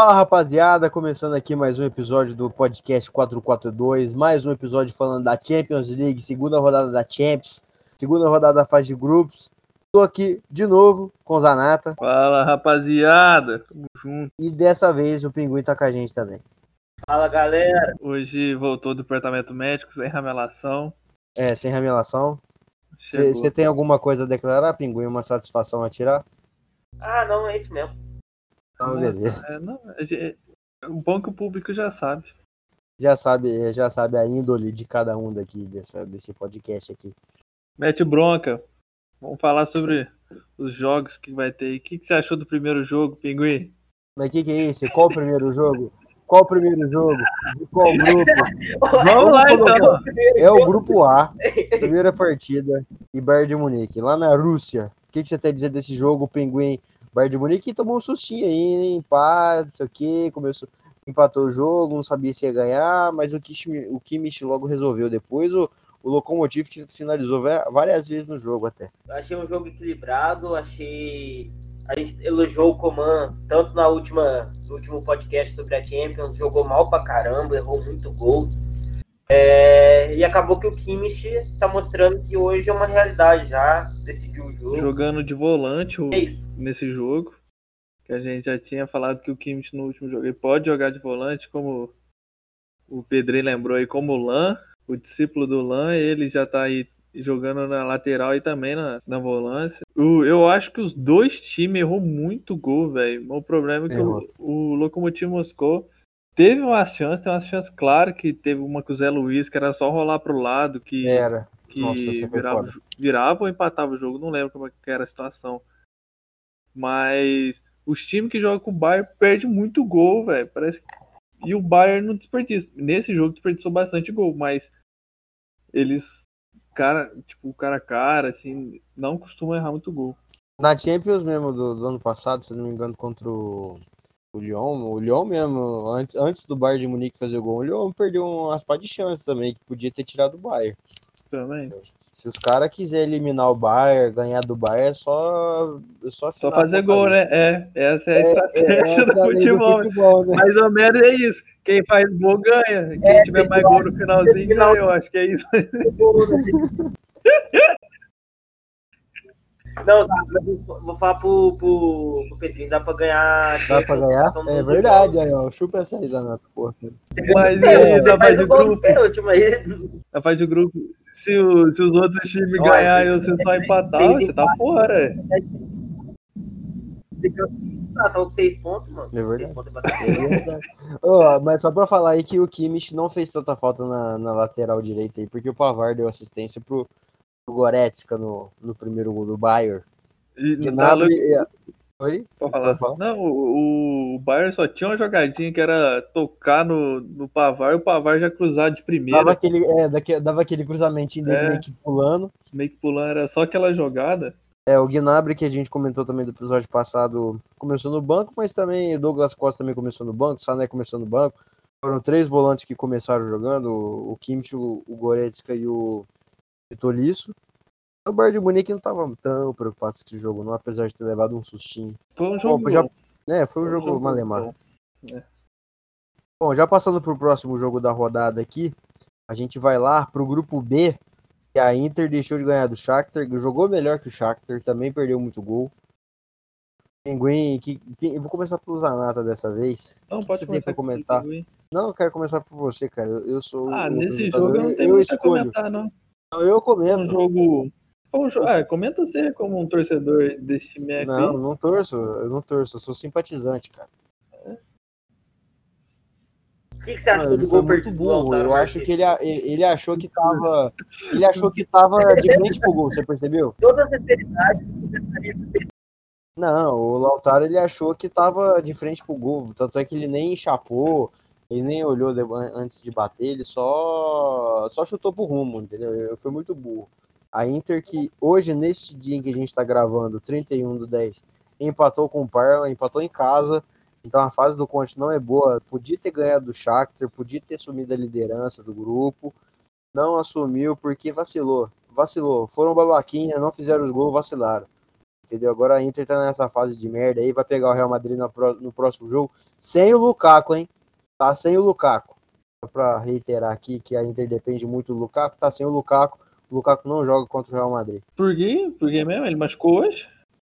Fala rapaziada, começando aqui mais um episódio do podcast 442, mais um episódio falando da Champions League, segunda rodada da Champions, segunda rodada da fase de grupos. Estou aqui de novo com o Zanata. Fala rapaziada, tamo junto. E dessa vez o Pinguim tá com a gente também. Fala galera. Hoje voltou do departamento médico sem ramelação. É, sem ramelação. Você tem alguma coisa a declarar, Pinguim? Uma satisfação a tirar? Ah, não, é isso mesmo. Então, beleza. É, não, é, é, o bom que o público já sabe. Já sabe, já sabe a índole de cada um daqui dessa, desse podcast aqui. Mete bronca. Vamos falar sobre os jogos que vai ter. O que, que você achou do primeiro jogo, Pinguim? Mas o que, que é isso? Qual o primeiro jogo? Qual o primeiro jogo? De qual grupo? Vamos lá então. É o grupo A, primeira partida, e Bayern de Munique, lá na Rússia. O que, que você tem a dizer desse jogo, Pinguim? Bayern de Munique tomou um sustinho aí, empate, não sei o que, começou, empatou o jogo, não sabia se ia ganhar, mas o Kimmich, o Kimmich logo resolveu depois. O, o Lokomotiv finalizou várias vezes no jogo até. Eu achei um jogo equilibrado, achei. A gente elogiou o Coman tanto na última, no último podcast sobre a Champions, jogou mal pra caramba, errou muito gol. É, e acabou que o Kimmich tá mostrando que hoje é uma realidade já, decidiu o jogo. Jogando de volante o, É nesse jogo. Que a gente já tinha falado que o Kimmich no último jogo ele pode jogar de volante, como o Pedrinho lembrou aí, como o Lan, o discípulo do Lan, ele já tá aí jogando na lateral e também na, na volância. O, eu acho que os dois times errou muito gol, velho. O problema é que o, o Lokomotiv Moscou Teve uma chance, tem uma chance clara que teve uma com o Zé Luiz, que era só rolar pro lado, que, era. que Nossa, virava, virava ou empatava o jogo, não lembro como é era a situação. Mas os times que jogam com o Bayern perdem muito gol, velho. Parece E o Bayern não desperdiça. Nesse jogo desperdiçou bastante gol, mas eles, cara, tipo, cara a cara, assim, não costumam errar muito gol. Na Champions mesmo do, do ano passado, se não me engano, contra o o Lyon, o Lyon mesmo, antes, antes do Bayern de Munique fazer o gol, o Lyon perdeu umas pá de chance também, que podia ter tirado o Bayern. Também. Se os caras quiserem eliminar o Bayern, ganhar do Bayern, é só, é só, só fazer gol, né? É, essa é a é, estratégia é, do, futebol. do, futebol. né? Mais ou menos é isso. Quem faz gol ganha. Quem é, tiver mais gol no finalzinho ganha, eu acho que é isso. Não, vou falar pro, pro, pro Pedrinho, dá pra ganhar. Dá pra ganhar? É verdade, aí, ó. Chupa essa aí, Zanato, porra. Mas é, essa faz de grupo. A faz de grupo. Se, o, se os outros times ganharem e você só empatar, você tá fora. Ah, tá com seis pontos, mano. É verdade. É verdade. oh, mas só pra falar aí que o Kimmich não fez tanta falta na, na lateral direita aí, porque o Pavar deu assistência pro, o Goretzka no, no primeiro gol do Bayern. E, Gnabry... Tá Oi? Pode falar. falar? Não, o, o Bayern só tinha uma jogadinha que era tocar no, no Pavar e o Pavar já cruzar de primeira. Dava aquele, é, dava aquele cruzamentinho dele é, meio que pulando. Meio que pulando, era só aquela jogada. É, o Gnabry, que a gente comentou também do episódio passado, começou no banco, mas também o Douglas Costa também começou no banco, o Sané começou no banco. Foram três volantes que começaram jogando, o Kimmich, o, o Goretzka e o, Tolisso. O Bayern de Munique não estava tão preocupado com esse jogo, não, apesar de ter levado um sustinho. Foi um jogo. Bom, já... É, foi um foi jogo, jogo malemar. É. Bom, já passando para o próximo jogo da rodada aqui, a gente vai lá para o grupo B, que a Inter deixou de ganhar do Shakhtar, jogou melhor que o Shakhtar, também perdeu muito gol. Pinguim, que, eu vou começar pelo Zanata dessa vez. Não, pode você tem comentar? Não, eu quero começar por você, cara. Eu, eu sou. Ah, nesse jogo eu não eu escolho. comentar, não. Eu comento. Um jogo. Ah, comenta você como um torcedor desse time aqui. Não, não torço, eu não torço, eu sou simpatizante, cara. O que, que você acha do gol muito burro? Eu acho que ele, ele achou que tava. Ele achou que tava de frente pro gol, você percebeu? Toda a sinceridade. Não, o Lautaro ele achou que tava de frente pro gol. Tanto é que ele nem chapou, ele nem olhou antes de bater, ele só, só chutou pro rumo, entendeu? Foi muito burro. A Inter que hoje, neste dia em que a gente está gravando, 31 do 10, empatou com o Parma, empatou em casa, então a fase do Conte não é boa. Podia ter ganhado do Shakhtar, podia ter assumido a liderança do grupo, não assumiu porque vacilou, vacilou. Foram babaquinha, não fizeram os gols, vacilaram. entendeu? Agora a Inter tá nessa fase de merda aí, vai pegar o Real Madrid no próximo jogo sem o Lukaku, hein? Tá sem o Lukaku. Só pra reiterar aqui que a Inter depende muito do Lukaku, tá sem o Lukaku. O Lukaku não joga contra o Real Madrid. Por quê? Por quê mesmo? Ele machucou hoje?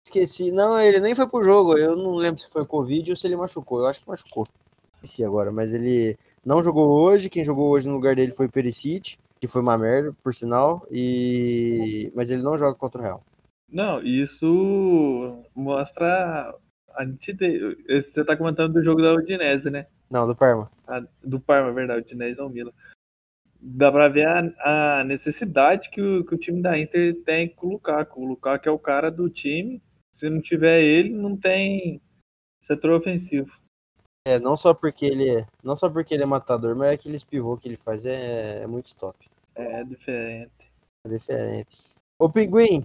Esqueci. Não, ele nem foi pro jogo. Eu não lembro se foi Covid ou se ele machucou. Eu acho que machucou. Esqueci agora, mas ele não jogou hoje. Quem jogou hoje no lugar dele foi o Perisic, que foi uma merda, por sinal. E... Mas ele não joga contra o Real. Não, isso mostra a nitidez. Você tá comentando do jogo da Udinese, né? Não, do Parma. Ah, do Parma, verdade. Udinese não Milan. Dá pra ver a, a necessidade que o, que o, time da Inter tem com o Lukaku. O Lukaku é o cara do time. Se não tiver ele, não tem setor ofensivo. É, não só porque ele é, não só porque ele é matador, mas aqueles pivô que ele faz é, é muito top. É diferente. É diferente. Ô Pinguim,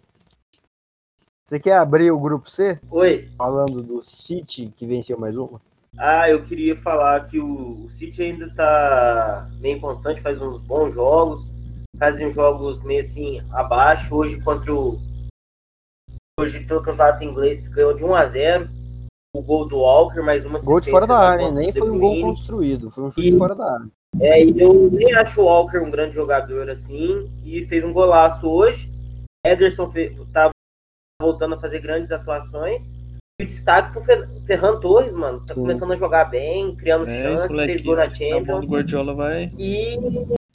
você quer abrir o grupo C? Oi. Falando do City que venceu mais uma? Ah, eu queria falar que o, o City ainda tá meio constante, faz uns bons jogos, fazem jogos meio assim abaixo. Hoje contra o. Hoje pelo campeonato inglês ganhou de 1 a 0 o gol do Walker, mais uma Gol de fora da área, nem foi um gol construído, foi um chute e, fora da área. É, e eu nem acho o Walker um grande jogador assim, e fez um golaço hoje. Ederson tá voltando a fazer grandes atuações. E o destaque pro Ferran Torres, mano, tá Sim. começando a jogar bem, criando é, chances, fez gol na tá Champions. Guardiola vai... E,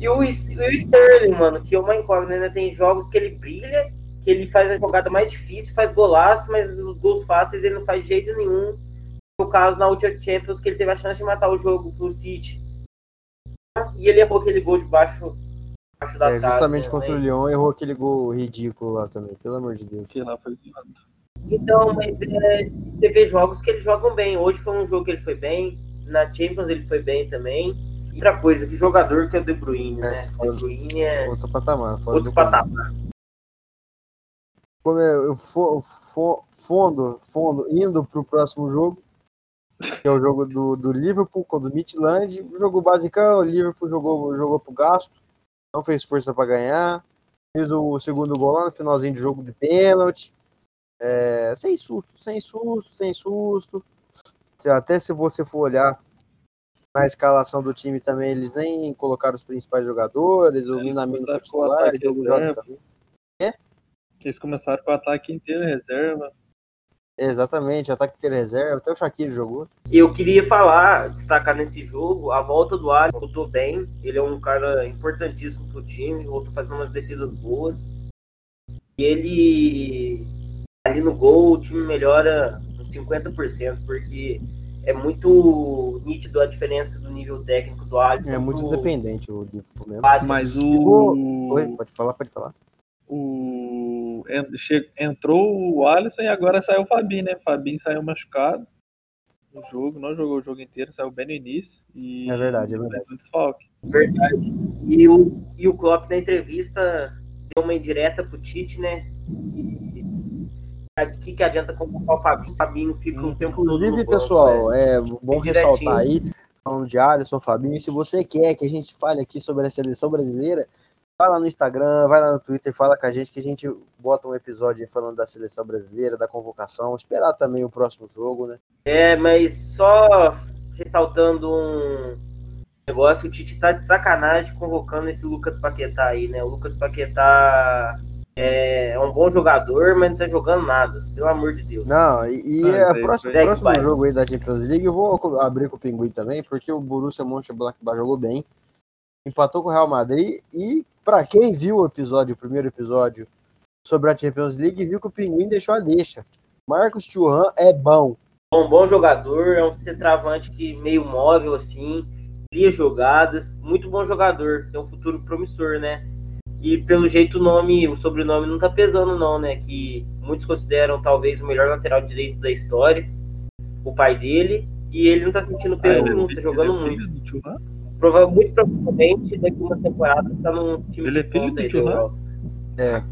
e, o, o Sterling, mano, que é uma incógnita, né? Tem jogos que ele brilha que ele faz a jogada mais difícil, faz golaço, mas nos gols fáceis ele não faz de jeito nenhum. No caso, na última Champions, que ele teve a chance de matar o jogo pro City. E ele errou aquele gol de baixo, é, Justamente contra mas... o Lyon, errou aquele gol ridículo lá também, pelo amor de Deus. Que lá foi então, mas é, você vê jogos que eles jogam bem. Hoje foi um jogo que ele foi bem. Na Champions ele foi bem também. Outra coisa, que jogador que é o De Bruyne, é, né? De Bruyne é outro patamar. Outro patamar como eu for, for, fundo, fundo, indo para o próximo jogo, que é o jogo do, do Liverpool contra o Midland, jogo basicão, o Liverpool jogou, jogou pro gasto, não fez força para ganhar, fez o segundo gol lá no finalzinho do jogo de pênalti, é, sem susto, sem susto, sem susto. Até se você for olhar na escalação do time também, eles nem colocaram os principais jogadores, o Minamino foi titular, o Diogo Jota também. Eles começaram com o ataque inteiro reserva. Exatamente, ataque inteiro reserva, até o Shaqiri jogou. Eu queria falar, destacar nesse jogo, a volta do Alisson voltou bem. Ele é um cara importantíssimo pro time, voltou fazendo umas defesas boas. E ele ali no gol o time melhora uns 50%, porque é muito nítido a diferença do nível técnico do Alisson. É muito pro... dependente o Liverpool mesmo. Mas o. Oi, pode falar, pode falar. O entrou o Alisson e agora saiu o Fabinho, né? O Fabinho saiu machucado no jogo, não jogou o jogo inteiro, saiu bem no início. E é verdade, é verdade. Um desfalque. Verdade. E o, e o Klopp na entrevista deu uma indireta pro Tite, né? o que, que adianta convocar o Fabinho? O Fabinho fica um tempo Inclusive, pessoal, né? é bom ressaltar aí, falando de Alisson, Fabinho, se você quer que a gente fale aqui sobre a seleção brasileira, Vai lá no Instagram, vai lá no Twitter, fala com a gente que a gente bota um episódio falando da seleção brasileira, da convocação, esperar também o próximo jogo, né? É, mas só ressaltando um negócio, o Tite tá de sacanagem convocando esse Lucas Paquetá aí, né? O Lucas Paquetá é um bom jogador, mas não tá jogando nada, pelo amor de Deus. Não, e, e ah, próximo, próximo jogo aí da Champions League eu vou abrir com o Pinguim também, porque o Borussia Mönchengladbach jogou bem, empatou com o Real Madrid e para quem viu o episódio, o primeiro episódio sobre a Champions League, viu que o Pinguim deixou a deixa. Marcos Thuram é bom. Um bom jogador, é um centroavante que meio móvel assim, cria jogadas, muito bom jogador, tem um futuro promissor, né? E pelo jeito o nome, o sobrenome não tá pesando não, né? Que muitos consideram talvez o melhor lateral direito da história, o pai dele, e ele não tá sentindo peso ah, não, tá jogando muito. Prova muito provavelmente daqui uma temporada está num time Ele é filho do Churran? É.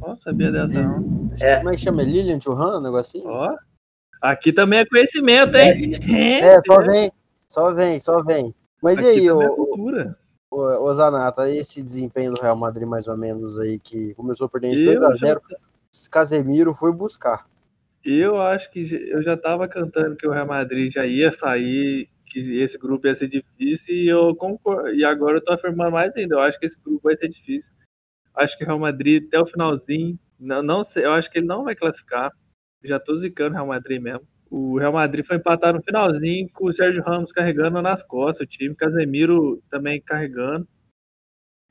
Ó, sabia dessa não. É. Como é que chama? Lilian Churran, um negocinho? Ó. Aqui também é conhecimento, hein? É, é só vem, só vem, só vem. Mas Aqui e aí, o, é o, o Zanata, esse desempenho do Real Madrid mais ou menos aí, que começou perdendo 2x0, Casemiro foi buscar. Eu acho que eu já estava cantando que o Real Madrid já ia sair, que esse grupo ia ser difícil, e eu concordo. E agora eu tô afirmando mais ainda. Eu acho que esse grupo vai ser difícil. Acho que o Real Madrid, até o finalzinho, não, não sei, eu acho que ele não vai classificar. Já tô zicando o Real Madrid mesmo. O Real Madrid foi empatar no finalzinho com o Sérgio Ramos carregando nas costas o time, Casemiro também carregando.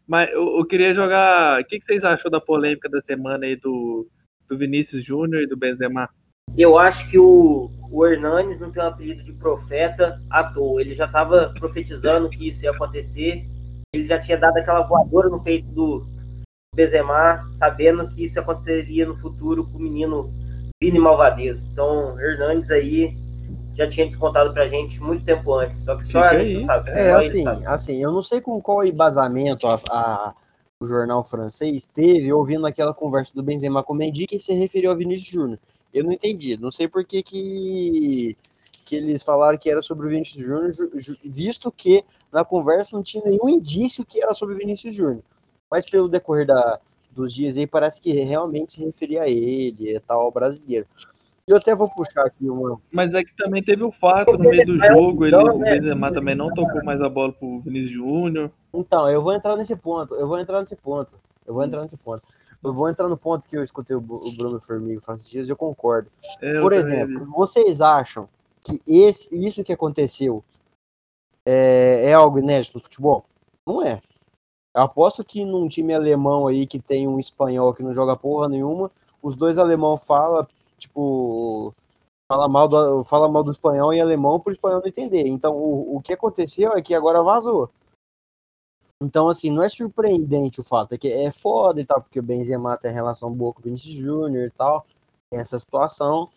Mas eu, eu queria jogar. O que, que, vocês achou da polêmica da semana aí do, do Vinícius Júnior e do Benzema? Eu acho que o, o Hernanes não tem um apelido de profeta à toa. Ele já estava profetizando que isso ia acontecer. Ele já tinha dado aquela voadora no peito do Benzema, sabendo que isso aconteceria no futuro com o menino Vini Malvadeza. Então, Hernandes aí já tinha descontado pra gente muito tempo antes, só que só Fica a gente não sabe. É, assim, sabe. assim, eu não sei com qual embasamento a, a, o jornal francês teve ouvindo aquela conversa do Benzema com o Mendy que se referiu ao Vinícius Júnior. Eu não entendi, não sei por que, que, que eles falaram que era sobre o Vinícius Júnior, visto que na conversa não tinha nenhum indício que era sobre o Vinícius Júnior. Mas pelo decorrer da, dos dias aí, parece que realmente se referia a ele e tal, brasileiro. Eu até vou puxar aqui uma. Mas é que também teve o fato no meio do jogo, ele, o né? Benzema também não tocou mais a bola pro Vinícius Júnior. Então, eu vou entrar nesse ponto, eu vou entrar nesse ponto, eu vou entrar nesse ponto. Eu vou entrar no ponto que eu escutei o Bruno Formiga esses dias e eu concordo. É, eu Por exemplo, também. vocês acham que esse, isso que aconteceu é, é algo inédito no futebol? Não é. Eu aposto que num time alemão aí que tem um espanhol que não joga porra nenhuma, os dois alemão fala, tipo, fala mal do, fala mal do espanhol em alemão pro espanhol não entender. Então, o, o que aconteceu é que agora vazou. Então, assim, não é surpreendente o fato, é que é foda e tal, porque o Benzema tem relação boa com o Vinicius Júnior e tal, tem essa situação.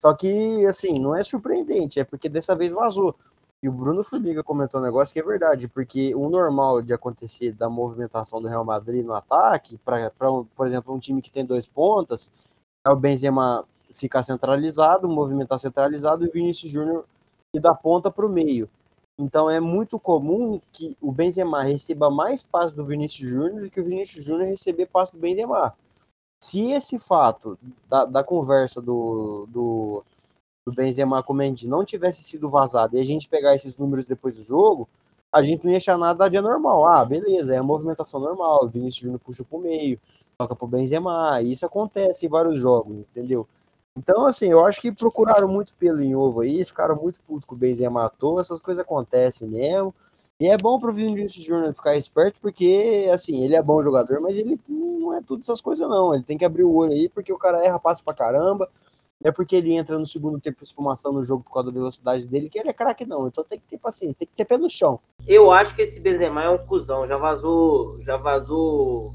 Só que, assim, não é surpreendente, é porque dessa vez vazou. E o Bruno Formiga comentou um negócio que é verdade, porque o normal de acontecer da movimentação do Real Madrid no ataque, para, por exemplo, um time que tem dois pontas, é o Benzema ficar centralizado, movimentar centralizado e o Vinícius Júnior ir da ponta para o meio. Então é muito comum que o Benzema receba mais passes do Vinícius Júnior do que o Vinícius Júnior receber passes do Benzema. Se esse fato da, da conversa do, do do Benzema com o Mendy não tivesse sido vazado e a gente pegar esses números depois do jogo, a gente não ia achar nada de anormal. Ah, beleza, é a movimentação normal, o Vinícius Júnior puxa pro meio, toca pro Benzema, isso acontece em vários jogos, entendeu? Então, assim, eu acho que procuraram muito pelo em ovo aí, ficaram muito putos com o Benzema toa, essas coisas acontecem mesmo. E é bom pro Vinícius Júnior ficar esperto, porque, assim, ele é bom jogador, mas ele não é tudo essas coisas, não. Ele tem que abrir o olho aí, porque o cara erra, passa pra caramba é porque ele entra no segundo tempo de esfumação no jogo por causa da velocidade dele, que ele é craque não. Então tem que ter paciência, tem que ter pé no chão. Eu acho que esse Benzema é um cuzão. Já vazou, já vazou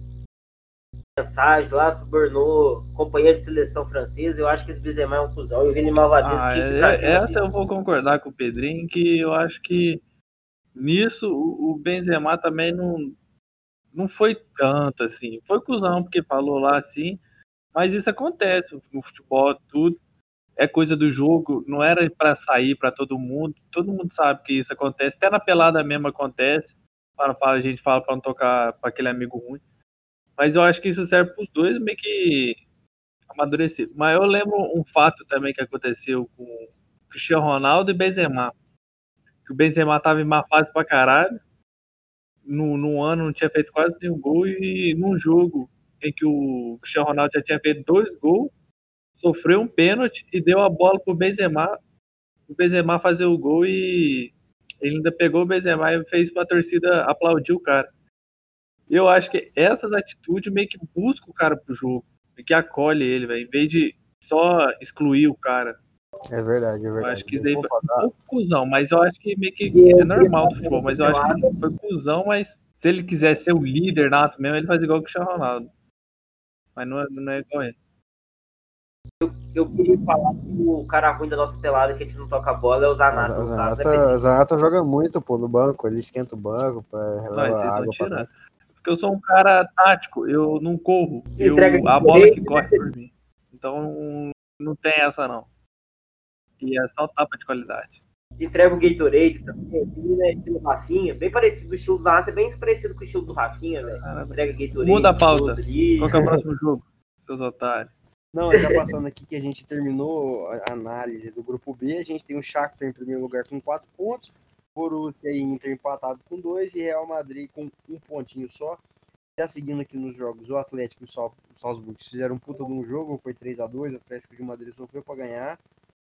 mensagem lá, subornou companheiro de seleção francesa. Eu acho que esse Benzema é um cuzão. E o Vini Malvadez ah, é, Essa eu vou concordar com o Pedrinho, que eu acho que nisso o Benzema também não, não foi tanto assim. Foi cuzão, porque falou lá assim mas isso acontece no futebol, tudo é coisa do jogo, não era para sair para todo mundo. Todo mundo sabe que isso acontece, até na pelada mesmo acontece. Para, para a gente fala para não tocar para aquele amigo ruim. Mas eu acho que isso serve para os dois meio que amadurecer. Mas eu lembro um fato também que aconteceu com Cristiano Ronaldo e Benzema. Que o Benzema estava em má fase para caralho. No, no ano não tinha feito quase nenhum gol e num jogo em que o Cristiano Ronaldo já tinha feito dois gols, sofreu um pênalti e deu a bola pro Benzema, o Benzema fazer o gol e ele ainda pegou o Benzema e fez pra torcida aplaudir o cara. Eu acho que essas atitudes meio que buscam o cara pro jogo, meio que acolhe ele, véio, em vez de só excluir o cara. É verdade, é verdade. Eu acho que isso aí foi um cuzão, mas eu acho que meio que é normal do futebol, mas eu acho que foi cuzão, mas se ele quiser ser o líder nato mesmo, ele faz igual o Cristiano Ronaldo mas não é, não é igual ele. Eu, eu queria falar que o cara ruim da nossa pelada que a gente não toca a bola é o Zanata. O Zanata, o Zanata joga muito, pô, no banco, ele esquenta o banco para relevar água pra Porque eu sou um cara tático, eu não corro. Eu, a bola que corre por mim. Então não tem essa não. E é só tapa de qualidade entrega o Gatorade também, assim, né? Estilo Rafinha, bem parecido, o estilo do é bem parecido com o estilo do Rafinha, velho. Entrega Gatorade. Muda a pauta. Qual é o próximo jogo, seus otários? Não, já passando aqui que a gente terminou a análise do grupo B, a gente tem o Shakhtar em primeiro lugar com 4 pontos, Borussia e Inter empatado com 2 e Real Madrid com um pontinho só. Já seguindo aqui nos jogos, o Atlético e o Salzburg fizeram um puta de um jogo, foi 3 a 2 o Atlético de Madrid sofreu para ganhar.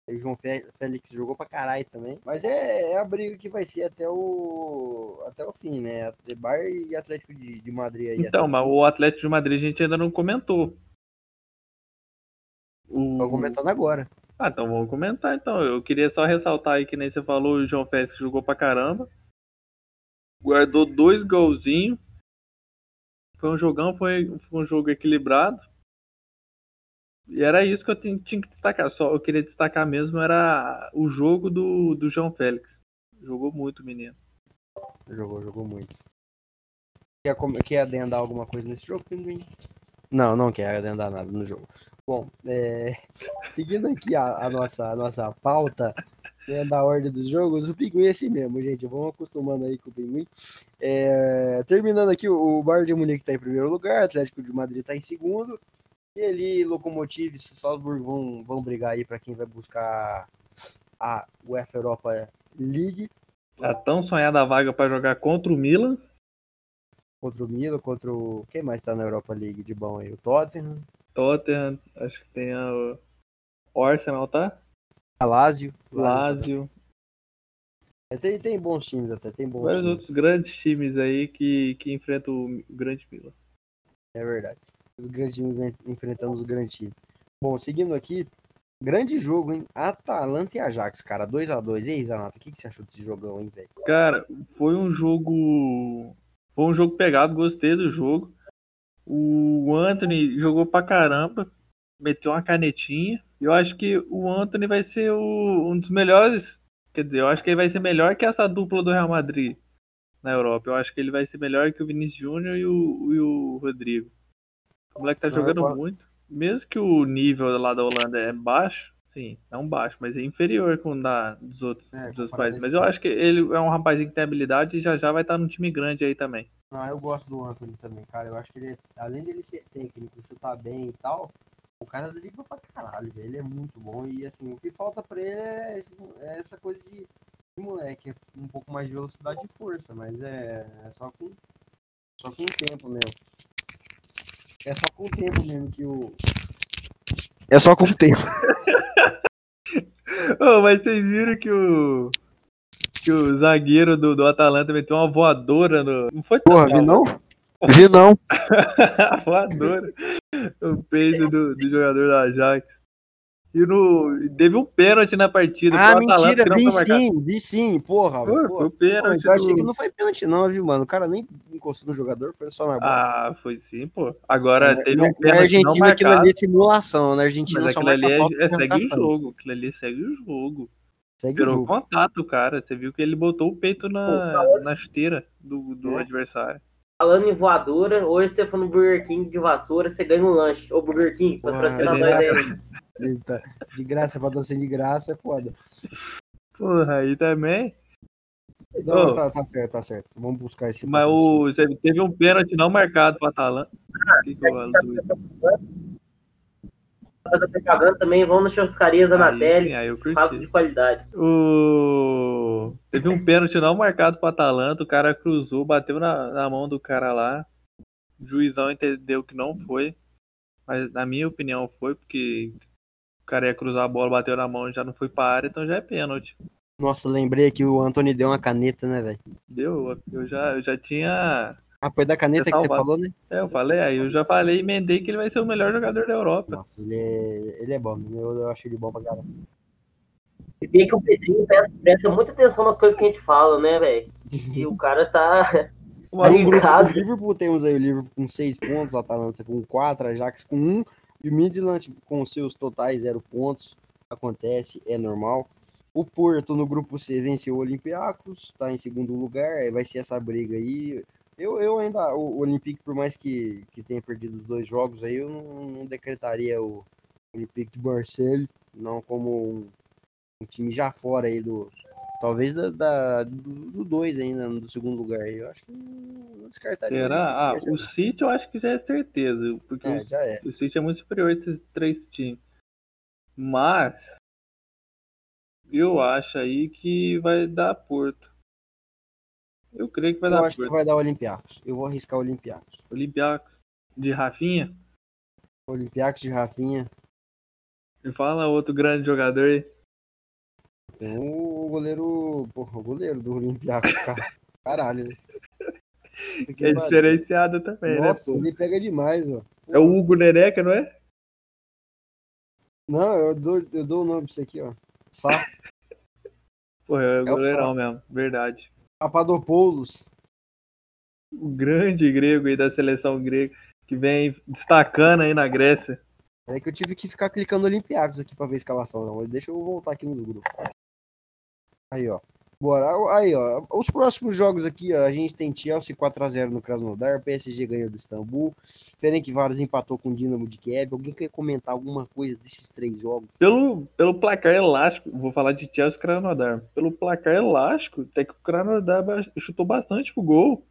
E o João Félix jogou pra caralho também. Mas é, é, a briga que vai ser até o, até o fim, né? Bayern e Atlético de, de Madrid aí. Então, mas o Atlético de Madrid a gente ainda não comentou. O... Tô comentando agora. Ah, então vamos comentar então. Eu queria só ressaltar aí que nem você falou, o João Félix jogou pra caramba. Guardou dois golzinhos. Foi um jogão, foi, foi um jogo equilibrado. E era isso que eu tinha, tinha que destacar. Só eu queria destacar mesmo era o jogo do, do João Félix. Jogou muito, menino. Jogou, jogou muito. Quer, quer adendar alguma coisa nesse jogo, Pinguim? Não, não quer adendar nada no jogo. Bom, é, seguindo aqui a, a, nossa, a nossa pauta né, da ordem dos jogos, o Pinguim é assim mesmo, gente. Vamos acostumando aí com o Pinguim. É, terminando aqui, o Bayern de Munique está em primeiro lugar, o Atlético de Madrid está em segundo. E ali, Lokomotiv e Salzburg vão, vão brigar aí para quem vai buscar a UEFA Europa League. A tão sonhada vaga para jogar contra o Milan. Contra o Milan, contra o. Quem mais está na Europa League de bom aí? O Tottenham. Tottenham, acho que tem a... Arsenal, tá? A Lazio. Lazio. É, tem, tem bons times até, tem bons Vários times. outros grandes times aí que, que enfrentam o grande Milan. É verdade os grandes times enfrentando os grandes times. Bom, seguindo aqui, grande jogo, hein? Atalanta e Ajax, cara, 2 a 2 E aí, Zanata, o que, que você achou desse jogão, hein, velho? Cara, foi um jogo. Foi um jogo pegado, gostei do jogo. O Anthony jogou pra caramba, meteu uma canetinha. Eu acho que o Anthony vai ser o, um dos melhores. Quer dizer, eu acho que ele vai ser melhor que essa dupla do Real Madrid na Europa. Eu acho que ele vai ser melhor que o Vinícius Júnior e o, e o Rodrigo. O moleque tá jogando é, muito. Mesmo que o nível lá da Holanda é baixo, sim, é um baixo, mas é inferior com o da, dos outros, é, dos outros países. Mas eu acho que ele é um rapazinho que tem habilidade e já já vai estar num time grande aí também. Ah, eu gosto do Anthony também, cara. Eu acho que ele, além dele ser técnico, chutar bem e tal, o cara dribla pra caralho, velho. Ele é muito bom. E assim, o que falta pra ele é, esse, é essa coisa de, de, moleque, é um pouco mais de velocidade e força, mas é, é só com só com o tempo mesmo. É só com o tempo mesmo que o. É só com o tempo. oh, mas vocês viram que o. Que o zagueiro do, do Atalanta meteu uma voadora no. Não foi Porra, vi não? Vi não. voadora. O peito do, do jogador da Ajax. E no, teve um pênalti na partida. Ah, mentira, vi sim, vi sim, porra. Pô, Foi o pênalti. Pô, eu achei que não foi pênalti, não, viu, mano? O cara nem encostou no jogador, foi só na bola. Ah, foi sim, pô. Agora é, teve um pênalti. Na Argentina, aquilo ali é simulação. Na Argentina, Mas só ali é, é, segue o jogo. Aquilo ali segue o jogo. Segue Virou o jogo. contato, cara. Você viu que ele botou o peito na, pô, na esteira do, do é. adversário. Falando em voadora, hoje você foi no Burger King de vassoura, você ganha um lanche. Ô, Burger King, patrocina nós aí. Eita, de graça, patrocínio de graça é foda. Porra, aí também. Não, oh. tá, tá, certo, tá certo. Vamos buscar esse. Mas o, teve um pênalti não marcado para Atalanta. Que que eu fazer propaganda também, vão nas churrascarias Anatelli, faz de qualidade. O... Teve um pênalti não marcado para Atalanta, o cara cruzou, bateu na, na mão do cara lá. O juizão entendeu que não foi, mas na minha opinião foi, porque o cara ia cruzar a bola, bateu na mão e já não foi pra área, então já é pênalti. Nossa, lembrei que o Anthony deu uma caneta, né, velho? Deu, eu já, eu já tinha. Ah, foi da caneta que você falou, né? É, eu falei, aí eu já falei, emendei que ele vai ser o melhor jogador da Europa. Nossa, ele é, ele é bom, eu, eu acho ele bom pra caramba. E bem que o Pedrinho presta, presta muita atenção nas coisas que a gente fala, né, velho? E o cara tá. Aí, um grupo do Liverpool, temos aí o Liverpool com 6 pontos, a Atalanta com 4, a Ajax com 1, e o Midland com seus totais 0 pontos. Acontece, é normal. O Porto no grupo C venceu o Olympiacos, está em segundo lugar, vai ser essa briga aí. Eu, eu ainda, o, Olympique, por mais que, que tenha perdido os dois jogos aí, eu não, não decretaria o Olympique de Marseille, não como um, um, time já fora aí do, Talvez da, da- do 2 ainda, do segundo lugar. Eu acho que não descartaria. Será? Ah, o City eu acho que já é certeza, porque É, já é. o, o City é muito superior a esses três times. Mas eu acho aí que vai dar Porto. Eu creio que vai Eu dar acho que Porto. vai dar Olympiacos. Eu vou arriscar Olympiacos. Olympiacos de Rafinha. Olympiacos de Rafinha. Me fala outro grande jogador aí. Tem o goleiro. Porra, o goleiro do Olympiacos, cara. Caralho. que É pariu. diferenciado também, Nossa, né? pô? ele pega demais, ó. É o Hugo Neneca, não é? Não, eu dou, eu dou o nome pra você aqui, ó. Sá Pô, é É o goleirão mesmo, verdade. Papadopoulos. O grande grego aí da seleção grega, que vem destacando aí na Grécia. É que eu tive que ficar clicando Olympiacos aqui pra ver a escalação, não. Deixa eu voltar aqui no grupo. Aí, ó. Bora. Aí, ó. Os próximos jogos aqui, ó. A gente tem Chelsea 4x0 no Krasnodar. PSG ganhou do Istambul. Ferencváros empatou com o Dinamo de Kiev. Alguém quer comentar alguma coisa desses três jogos? Pelo, pelo placar elástico, vou falar de Chelsea e Krasnodar. Pelo placar elástico, até que o Krasnodar chutou bastante pro gol.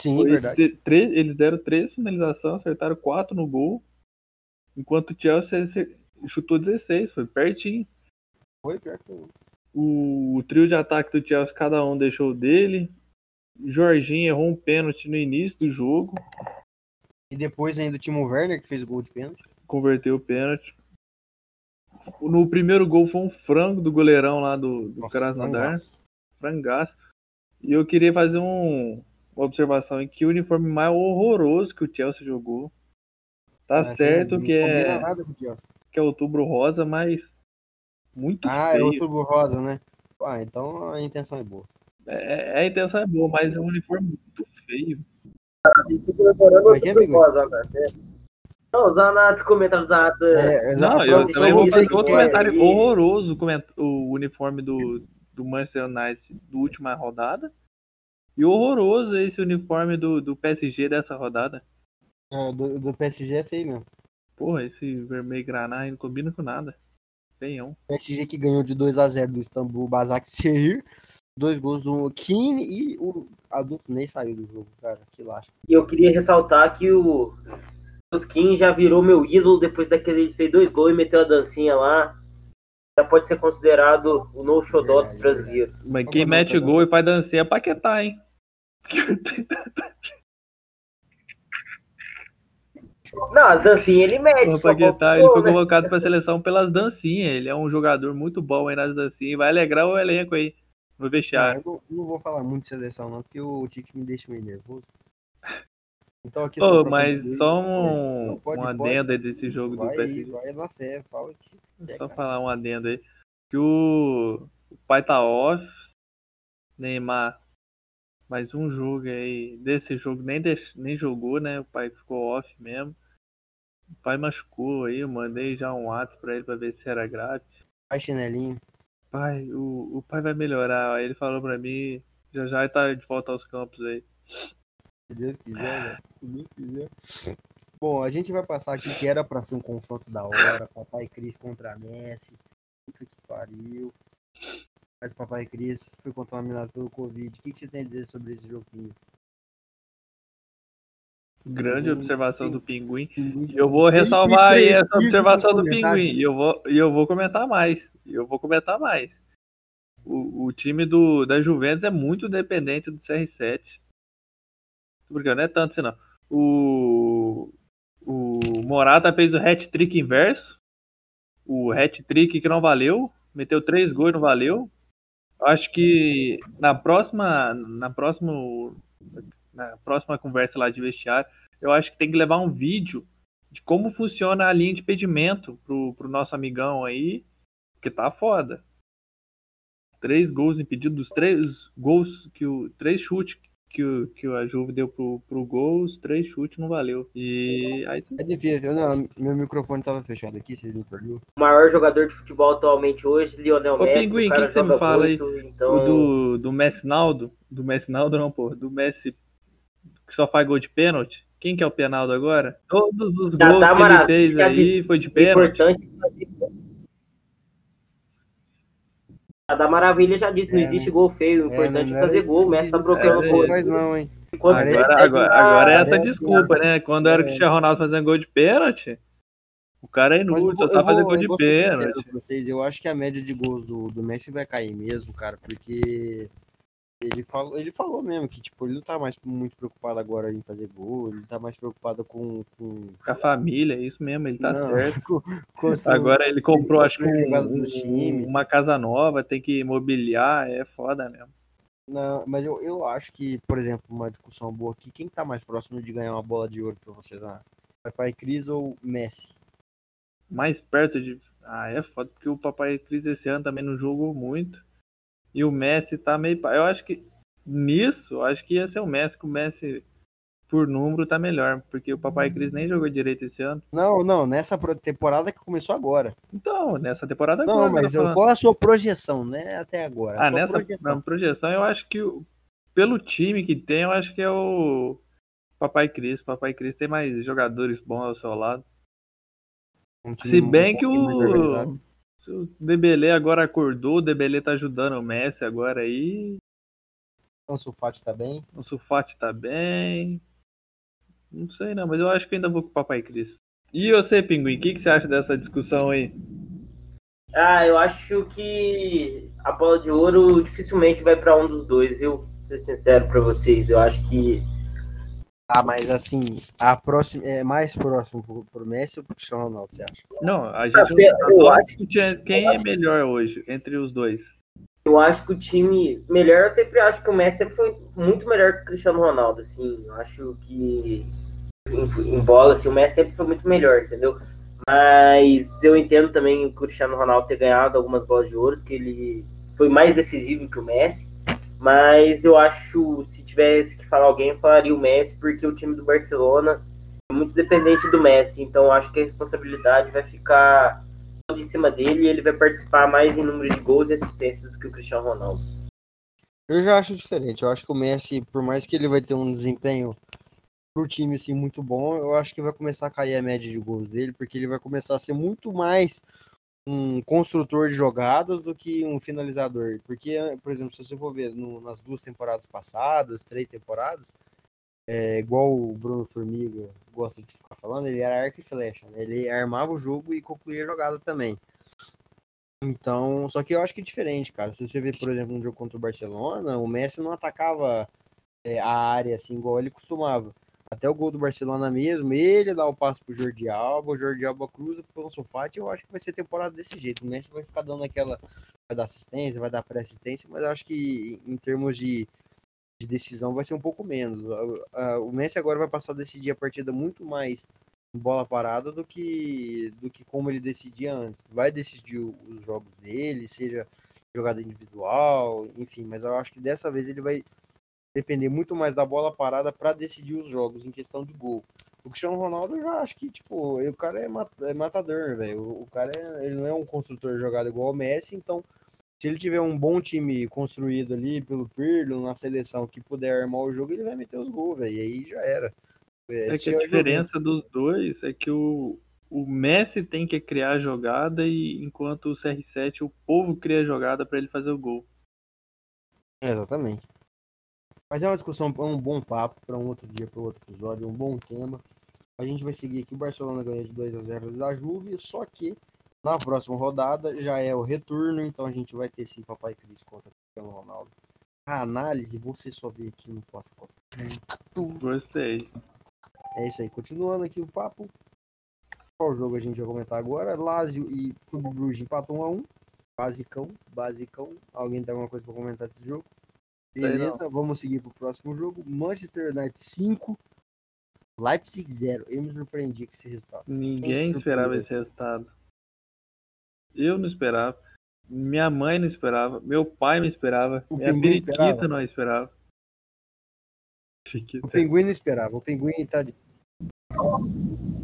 Sim, Foi verdade. de- três- eles deram três finalizações, acertaram quatro no gol. Enquanto o Chelsea chutou 16, foi pertinho. Foi foi. O, o trio de ataque do Chelsea, cada um deixou dele. Jorginho errou um pênalti no início do jogo, E depois ainda o Timo Werner, que fez o gol de pênalti. converteu o pênalti. No primeiro gol foi um frango do goleirão lá do, do Nossa, Krasnodar. frangaço. frangaço. E eu queria fazer um, uma observação em que o uniforme mais horroroso que o Chelsea jogou. Tá Ah, certo que combina é, que é outuro rosa, mas muito Ah, é feio. o Turbo Rosa, né? Ah, então a intenção é boa. É, a intenção é boa, mas é um uniforme muito feio. comemorando é é, o? Rosa agora, né? Não, o Zanato, comentário do Zanato. É, Não, exato. eu próxima também vou fazer outro comentário ir- horroroso o o uniforme do, do Manchester United do última rodada. E horroroso esse uniforme do, do PSG dessa rodada. É, do, do PSG é feio mesmo. Porra, esse vermelho granada não combina com nada. Feião. PSG que ganhou de 2x0 do Istambul Basaksehir. Dois gols do Keane e o adulto nem saiu do jogo, cara. Que laxa. E eu queria ressaltar que o Skin já virou meu ídolo depois daquele ele fez dois gols e meteu a dancinha lá. Já pode ser considerado o novo xodó dos brasileiros. Mas quem que o mete nome, gol e faz dancinha é Paquetá, hein? Não, as dancinhas ele mete. O Paquetá, ele foi né? convocado pra seleção pelas dancinhas. Ele é um jogador muito bom aí nas dancinhas. Vai alegrar o elenco aí no Ah, vestiário. eu não, não vou falar muito de seleção, não, porque o Tite me deixa meio nervoso. Então aqui pra mas concluir- só Não, um, pode- um adendo aí desse jogo do vai, PSG. vai na fé, fala que Só cara. falar um adendo aí. Que o, o pai tá off. Neymar. Mais um jogo aí. Desse jogo nem, deix- nem jogou, né? O pai ficou off mesmo. O pai machucou aí. Eu mandei já um WhatsApp pra ele pra ver se era grave. Vai chinelinho. Pai, o, o pai vai melhorar. Aí ele falou pra mim. Já já tá de volta aos campos aí. Se Deus quiser, velho. Se Deus quiser. Bom, a gente vai passar aqui que era pra ser um confronto da hora. Papai Cris contra Messi. Puta que pariu. Mas o Papai Cris foi contaminado pelo Covid. O que, que você tem a dizer sobre esse joguinho? Grande observação do Pinguim. Eu vou ressalvar aí essa observação do. Pinguim. E eu vou, e eu vou comentar mais. Eu vou comentar mais. O, o time do, da Juventus é muito dependente do CR7. Tô brincando, não é tanto assim não. O, o Morata fez o hat-trick inverso. O hat-trick que não valeu. Meteu três gols e não valeu. Acho que na próxima, na próxima, na próxima conversa lá de vestiário, eu acho que tem que levar um vídeo de como funciona a linha de impedimento pro, pro nosso amigão aí, que tá foda. Três gols impedidos, dos três gols que o. Três chutes que, o, que a Juve deu pro, pro gol, os três chutes não valeu. E aí É difícil. Não, meu microfone tava fechado aqui, vocês me perdoam. O maior jogador de futebol atualmente hoje, Lionel Ô, Messi. Pinguim, o que que você me fala aí? muito, então... o do, do Messi Naldo, do Messi Naldo não, pô, do Messi que só faz gol de pênalti. Quem que é o Penaldo agora? Todos os Já gols tá que ele fez aí foi de pênalti. importante A da Maravilha já disse, não É, existe né? gol feio, o É, importante não é fazer gol, o Messi tá isso, procurando é, gol. Mas não, hein? Parece- Agora, agora, agora é essa desculpa, né? Quando era o É. Cristiano Ronaldo fazendo gol de pênalti, o cara é inútil, só eu fazer gol de pênalti. vocês, eu acho que a média de gols do, do Messi vai cair mesmo, cara, porque ele falou, ele falou mesmo que tipo, ele não tá mais muito preocupado agora em fazer gol, ele tá mais preocupado com. com... Com a família, é isso mesmo, ele tá Não, certo. com- com o seu- Agora ele comprou, acho que um- um- uma casa nova, tem que mobiliar, é foda mesmo. Não, mas eu, eu acho que, por exemplo, uma discussão boa aqui, quem tá mais próximo de ganhar uma bola de ouro pra vocês? Ah, Papai Cris ou Messi? Mais perto de. Ah, é foda, porque o Papai Cris esse ano também não jogou muito. E o Messi tá meio. Eu acho que nisso, eu acho que ia ser o Messi, que o Messi, por número, tá melhor. Porque o Papai Cris nem jogou direito esse ano. Não, não, nessa temporada que começou agora. Então, nessa temporada Não, agora, mas eu qual a sua projeção, né? Até agora. a Ah, nessa projeção. na projeção, eu acho que pelo time que tem, eu acho que é o Papai Cris. Papai Cris tem mais jogadores bons ao seu lado. Um Se bem que o, o Debele agora acordou, o Debele tá ajudando o Messi agora aí. O Sulfate tá bem. O Sulfate tá bem. Não sei não, mas eu acho que ainda vou com o Papai Cris. E você, Pinguim, o que, que você acha dessa discussão aí? Ah, eu acho que a bola de ouro dificilmente vai pra um dos dois, viu? Vou ser sincero pra vocês. Eu acho que Ah, mas assim, a próxima é mais próximo pro, pro Messi ou pro Cristiano Ronaldo, você acha? Não, a gente não tá acho- discutindo quem é melhor hoje entre os dois. eu acho que o time melhor, eu sempre acho que o Messi sempre foi muito melhor que o Cristiano Ronaldo, assim. Eu acho que em, em bola, assim, o Messi sempre foi muito melhor, entendeu? Mas eu entendo também o Cristiano Ronaldo ter ganhado algumas bolas de ouro, que ele foi mais decisivo que o Messi. Mas eu acho, se tivesse que falar alguém, eu falaria o Messi, porque o time do Barcelona é muito dependente do Messi. Então acho que a responsabilidade vai ficar toda em cima dele e ele vai participar mais em número de gols e assistências do que o Cristiano Ronaldo. Eu já acho diferente. Eu acho que o Messi, por mais que ele vai ter um desempenho pro time assim muito bom, eu acho que vai começar a cair a média de gols dele, porque ele vai começar a ser muito mais um construtor de jogadas do que um finalizador. Porque, por exemplo, se você for ver no- nas duas temporadas passadas, três temporadas, é, igual o Bruno Formiga gosta de ficar falando, ele era arco e flecha, né? Ele armava o jogo e concluía a jogada também. Então, só que eu acho que é diferente, cara. Se você ver, por exemplo, um jogo contra o Barcelona, o Messi não atacava é, a área assim igual ele costumava. Até o gol do Barcelona mesmo, ele dá o passo pro Jordi Alba, o Jordi Alba cruza pro Ansu Fati, eu acho que vai ser temporada desse jeito. O Messi vai ficar dando aquela vai dar assistência, vai dar pré-assistência, mas eu acho que em termos de, de decisão vai ser um pouco menos. O Messi agora vai passar a decidir a partida muito mais bola parada do que do que como ele decidia antes. Vai decidir os jogos dele, seja jogada individual, enfim, mas eu acho que dessa vez ele vai depender muito mais da bola parada para decidir os jogos em questão de gol. O Cristiano Ronaldo eu já acho que, tipo, o cara é, mat- é matador, velho. O cara é, ele não é um construtor de jogada igual o Messi, então se ele tiver um bom time construído ali pelo Pirlo na seleção que puder armar o jogo, ele vai meter os gols, velho. E aí já era. É Esse que a jogo. diferença dos dois é que o, o Messi tem que criar a jogada e enquanto o CR7 o povo cria a jogada para ele fazer o gol. É, exatamente. Mas é uma discussão, é um bom papo para um outro dia, para outro episódio, um bom tema. A gente vai seguir aqui. O Barcelona ganhou de 2 a 0 da Juve, só que na próxima rodada já é o retorno, então a gente vai ter sim Papai Cris contra o Ronaldo. A análise você só vê aqui no Papo Copa. Gostei. É isso aí. Continuando aqui o papo. Qual jogo a gente vai comentar agora? Lazio e Clube Bruges empatou 1 a 1 Basicão, basicão. Alguém tem alguma coisa para comentar desse jogo? Beleza, vamos seguir pro próximo jogo. Manchester United 5, Leipzig 0. Eu me surpreendi com esse resultado. Ninguém Esse esperava esse resultado. Eu não esperava. Minha mãe não esperava. Meu pai não esperava. O minha Pinguim periquita não esperava. O. Pinguim não esperava. O Pinguim tá de...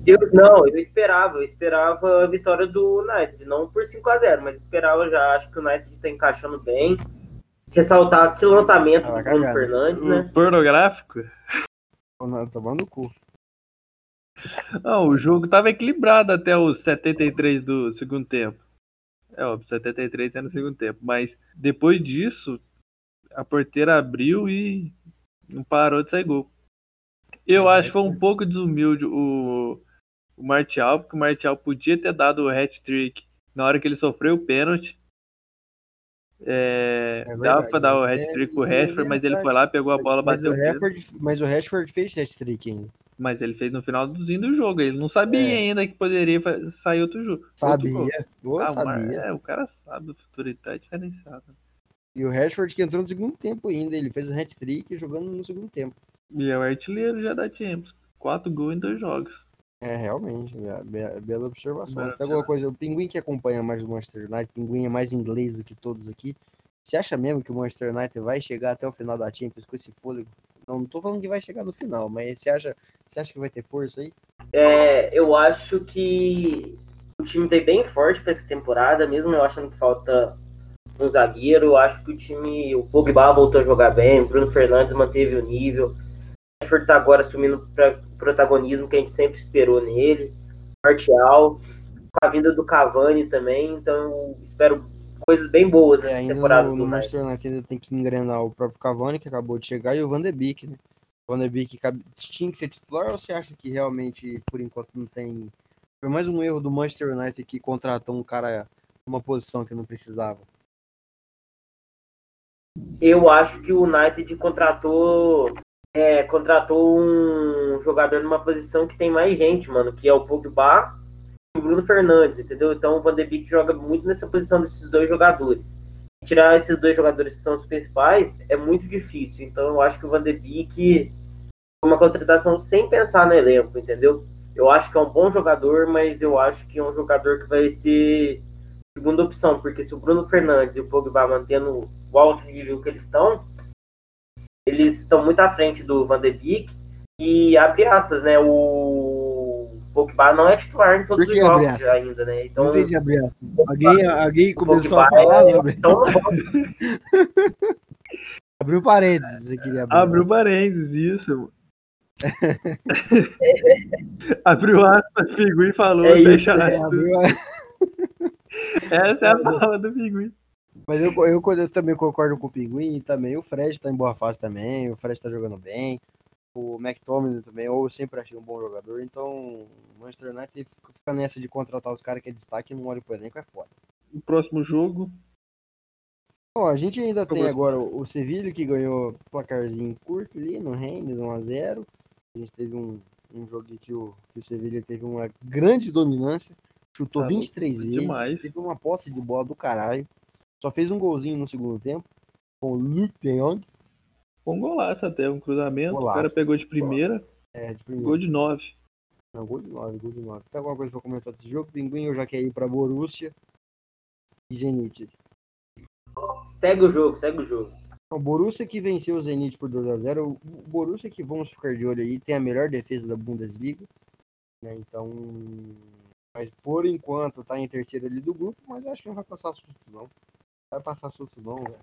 Eu, não, eu esperava, eu esperava a vitória do United, não por 5 a 0 mas esperava já, acho que o United tá encaixando bem. Ressaltar que lançamento Ah, do Bruno né? Fernandes, né? O pornográfico? Tô tomando o cu. Não, o jogo tava equilibrado até os 73 do segundo tempo. É, óbvio, 73 é no segundo tempo. Mas depois disso, a porteira abriu e não parou de sair gol. Eu É, acho que foi um pouco desumilde o, o Martial, porque o Martial podia ter dado o hat-trick na hora que ele sofreu o pênalti. É, É dava pra dar o é, hat-trick pro é Rashford, mas ele foi lá, pegou a bola, mas, bateu o. Rashford, mas o Rashford fez esse trick ainda. Mas ele fez no finalzinho do jogo. Ele não sabia É. ainda que poderia sair outro jogo. outro. Sabia. Ô, Ah, Mar- sabia. É, o cara sabe, o futuro tá diferenciado. E o Rashford que entrou no segundo tempo ainda. Ele fez o hat-trick jogando no segundo tempo. E é o artilheiro já da Champions. Quatro gols em dois jogos. É, realmente. be- be- Bela observação. Bela Tem alguma coisa. O Pinguim que acompanha mais o Manchester United, o Pinguim é mais inglês do que todos aqui. Você acha mesmo que o Manchester United vai chegar até o final da Champions com esse fôlego? Não, não tô falando que vai chegar no final, mas você acha, você acha que vai ter força aí? É, eu acho que o time tá bem forte para essa temporada, mesmo eu achando que falta um zagueiro. Eu acho que o time, o Pogba voltou a jogar bem, o Bruno Fernandes manteve o nível. Rashford tá agora assumindo o protagonismo que a gente sempre esperou nele. Martial, com a vinda do Cavani também, então espero coisas bem boas É, nessa ainda temporada no. Manchester United ainda tem que engrenar o próprio Cavani, que acabou de chegar, e o Van de Beek, né? O Van de Beek tinha que ser titular ou você acha que realmente, por enquanto, não tem... Foi mais um erro do Manchester United que contratou um cara numa posição que não precisava. Eu acho que o United contratou é, contratou um jogador numa posição que tem mais gente, mano, que é o Pogba e o Bruno Fernandes, entendeu? Então o Van de Beek joga muito nessa posição desses dois jogadores. Tirar esses dois jogadores que são os principais é muito difícil. Então eu acho que o Van de Beek foi uma contratação sem pensar no elenco, entendeu? Eu acho que é um bom jogador, mas eu acho que é um jogador que vai ser segunda opção, porque se o Bruno Fernandes e o Pogba mantendo o alto nível que eles estão, eles estão muito à frente do Van de Beek e abre aspas, né? O Pogba não é titular em todos os jogos aspas? ainda, né? Então, não entendi abrir aspas. Alguém, alguém começou Pogba a falar, é no banco. abriu parênteses, você queria abrir. Abriu parênteses, isso. Abriu aspas, Pinguim falou, É isso, É, abriu Essa é a fala do Pinguim. Mas eu, eu, eu também concordo com o Pinguim e também o Fred tá em boa fase também, o Fred tá jogando bem, o McTominay também, eu sempre achei um bom jogador, então o Manchester United fica nessa de contratar os caras que é destaque e não olha pro elenco, é foda. O próximo jogo, Bom, a gente ainda tem agora o o Sevilha que ganhou placarzinho curto ali no Rennes, 1x0. A gente teve um, um jogo que o, que o Sevilha teve uma grande dominância, chutou Tá 23 vezes, demais. teve uma posse de bola do caralho, só fez um golzinho no segundo tempo com o Luke de Jong. foi um golaço até, um cruzamento. Golaço. O cara pegou de primeira, É, de primeiro. gol de nove. Não, gol de 9, gol de 9. Tem alguma coisa pra comentar desse jogo? Pinguim, eu já quero ir pra Borussia e Zenit. Segue o jogo, segue o jogo. O Borussia que venceu o Zenit por 2x0. O Borussia que vamos ficar de olho aí, tem a melhor defesa da Bundesliga. Né? Então. Mas por enquanto tá em terceiro ali do grupo, mas acho que não vai passar susto, não. Vai passar susto, não, velho.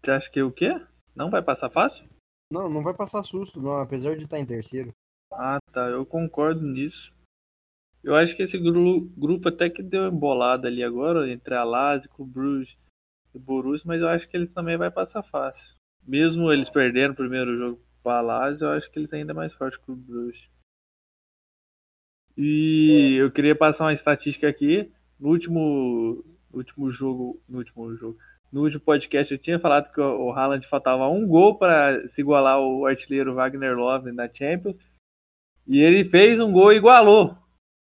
Você acha que o quê? Não vai passar fácil? Não, não vai passar susto, não, apesar de estar em terceiro. Ah, tá. Eu concordo nisso. Eu acho que esse gru- grupo até que deu embolada ali agora, entre a Lazio, o Bruges e o Borussia, mas eu acho que eles também vai passar fácil. Mesmo eles perdendo o primeiro jogo para a Lazio, eu acho que eles ainda é mais fortes que o Bruges. E eu queria passar uma estatística aqui. No último, último jogo, no último jogo, no último podcast eu tinha falado que o o Haaland faltava um gol para se igualar ao artilheiro Wagner Love na Champions. E ele fez um gol e igualou.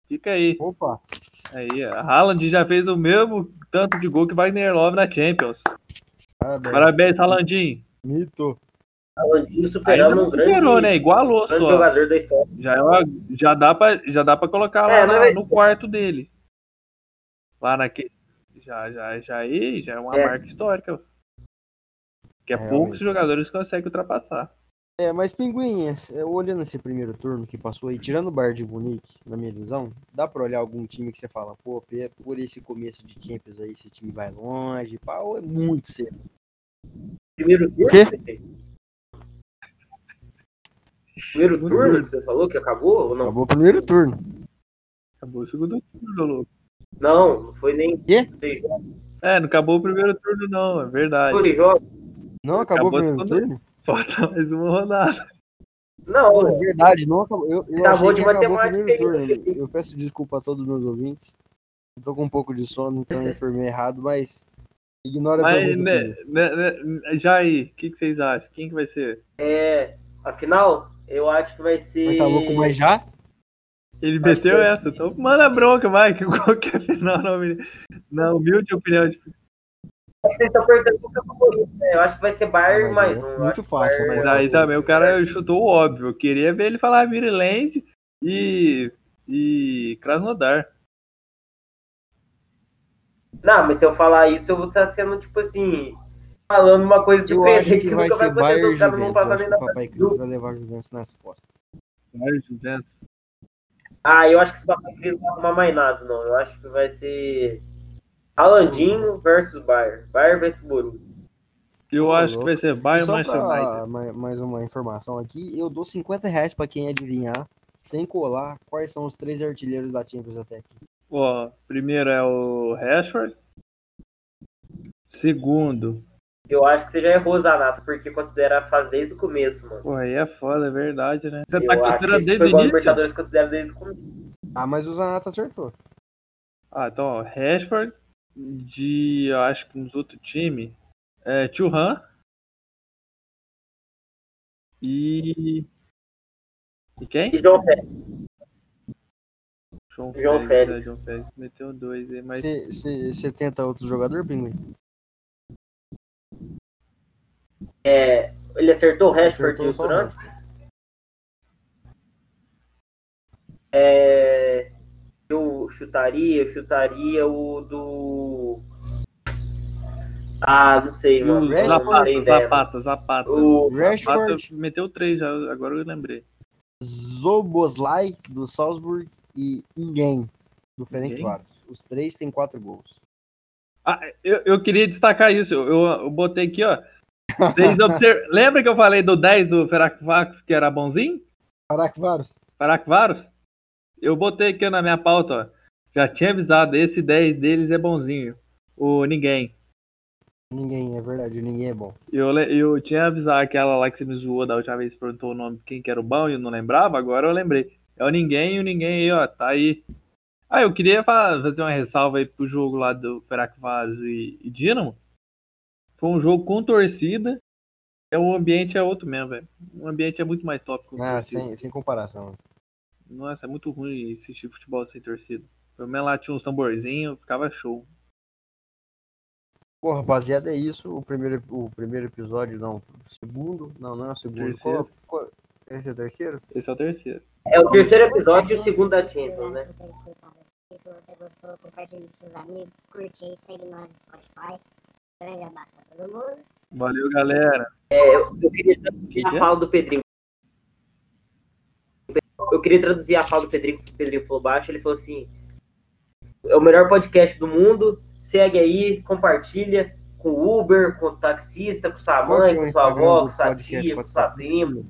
Fica aí. Opa! Aí, a Haaland já fez o mesmo tanto de gol que Wagner Love na Champions. Parabéns. Parabéns, Haalandinho. Mito. Alandinho Ainda superando um grande, superou, né? Igualou grande só. jogador da história. Já, é uma- já, dá pra, já dá pra colocar lá É, mas na- no quarto dele. Lá naquele. Já, já, já, aí, já é uma É. marca histórica. Que é É, poucos realmente. jogadores conseguem ultrapassar. É, mas Pinguim, é, olhando esse primeiro turno que passou aí, tirando o Bayern de Munique, na minha visão, dá pra olhar algum time que você fala, pô, por esse começo de Champions aí, esse time vai longe, pá, ou é muito cedo. Primeiro turno? quê? Primeiro turno. que você falou que acabou ou não? Acabou o primeiro turno. Acabou o segundo turno, louco. Não, não foi nem. Quê? Seis jogos. É, não acabou o primeiro turno, não, é verdade. Foi seis jogos? Não acabou, Acabou o primeiro turno? Falta mais uma rodada. Não, Pô, é verdade, não acabou. Eu, eu Acabou de matemática turno. Eu peço desculpa a todos os meus ouvintes. Eu tô com um pouco de sono, então eu informei errado, mas ignora a Mas, pergunta né, dele. né, né, já aí, o que, que vocês acham? Quem que vai ser? é. Afinal, eu acho que vai ser. Mas tá louco, mas já? Ele Acho meteu que- essa, então manda bronca, vai, que qualquer final na, humilha- na humilde opinião de Vocês estão perguntando qual que é o favorito, né? Eu acho que vai ser Bayern Mas mais é um. Muito acho fácil, Bayern- Mas Mas aí também o cara chutou o óbvio. Eu queria ver ele falar Maryland e, e Krasnodar. Não, mas se eu falar isso, eu vou estar sendo, tipo assim, falando uma coisa Eu acho surpreendente que que vai nunca vai ser acontecer. Bayern e não Juventus. Eu passar acho nem Papai Cris vai levar a Juventus nas costas. Bayern Juventus. Ah, eu acho que esse Papai Cris não vai arrumar mais nada, não. Eu acho que vai ser Alandinho versus Bayern. Bayern versus Borussia. Eu acho que vai ser Bayern United. pra mais, mais uma informação aqui, eu dou 50 reais pra quem adivinhar, sem colar, quais são os três artilheiros da Champions até aqui. Ó, primeiro é o Rashford. Segundo, Eu acho que você já errou, Zanato, porque considera a fase desde o começo, mano. pô, aí é foda, é verdade, né? Você Eu tá considerando desde o início? Libertadores considera desde o começo. Ah, mas o Zanata acertou. Ah, então, ó, Rashford, de, eu acho que nos outros times, é Churran e... E quem? E João Félix. João, João Félix. Félix. né, João Félix. Meteu dois aí, mas... Você tenta outro jogador, Pinguim? É, ele acertou o Rashford e o Durant? É, eu chutaria, eu chutaria o do. Ah, não sei, E mano. o Rashford, Não Zapata. Zapata, Zapata. O Rashford, Zapata meteu três já, agora eu lembrei. Zoboslai, do Salzburg, e Ninguém, do Ferenc Ninguém? Varos. Os três têm quatro gols. Ah, eu, eu queria destacar isso. Eu, eu, eu botei aqui, ó. Vocês observ... Lembra que eu falei do 10 do Ferakvax que era bonzinho? Caraca, Varos. Ferakvaros? Eu botei aqui na minha pauta, ó. Já tinha avisado, esse 10 deles é bonzinho. O ninguém. Ninguém, é verdade, ninguém é bom. Eu, eu tinha avisado aquela lá que você me zoou da última vez, perguntou o nome de quem que era o bom e eu não lembrava, agora eu lembrei. É o ninguém e o ninguém aí, ó, tá aí. Ah, eu queria fa- fazer uma ressalva aí pro jogo lá do Ferakvaros e, e Dinamo. Foi um jogo com torcida. É, o ambiente é outro mesmo, velho. O ambiente é muito mais top com Ah, sem, sem comparação. Nossa, é muito ruim assistir futebol sem torcida. Pelo menos lá tinha uns tamborzinhos, ficava show. Pô, rapaziada, é isso. O primeiro, o primeiro episódio, não. O segundo? Não, não é o segundo. Terceiro. Qual, qual- esse é o terceiro? Esse é o terceiro. É o terceiro episódio e o segundo da Champions, né? Se você gostou, compartilhe com seus amigos, curte aí, segue nós no Spotify. Grande abraço pra todo mundo. Valeu, galera. Eu, eu queria traduzir a é? fala do Pedrinho. Eu queria traduzir a fala do Pedrinho, que o Pedrinho falou baixo. Ele falou assim: é o melhor podcast do mundo. Segue aí, compartilha com o Uber, com o taxista, com sua mãe, é com sua avó, com sua podcast tia, com sua prima,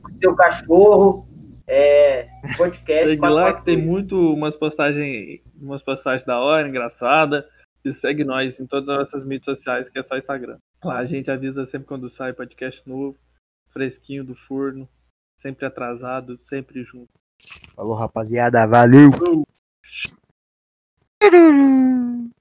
com seu cachorro. É, podcast Segue lá que tem 442. muito umas postagens, umas postagens da hora, engraçada. E segue nós em todas as nossas mídias sociais, que é só Instagram. Lá a gente avisa sempre quando sai podcast novo, fresquinho do forno, sempre atrasado, sempre junto. Falou, rapaziada. Valeu!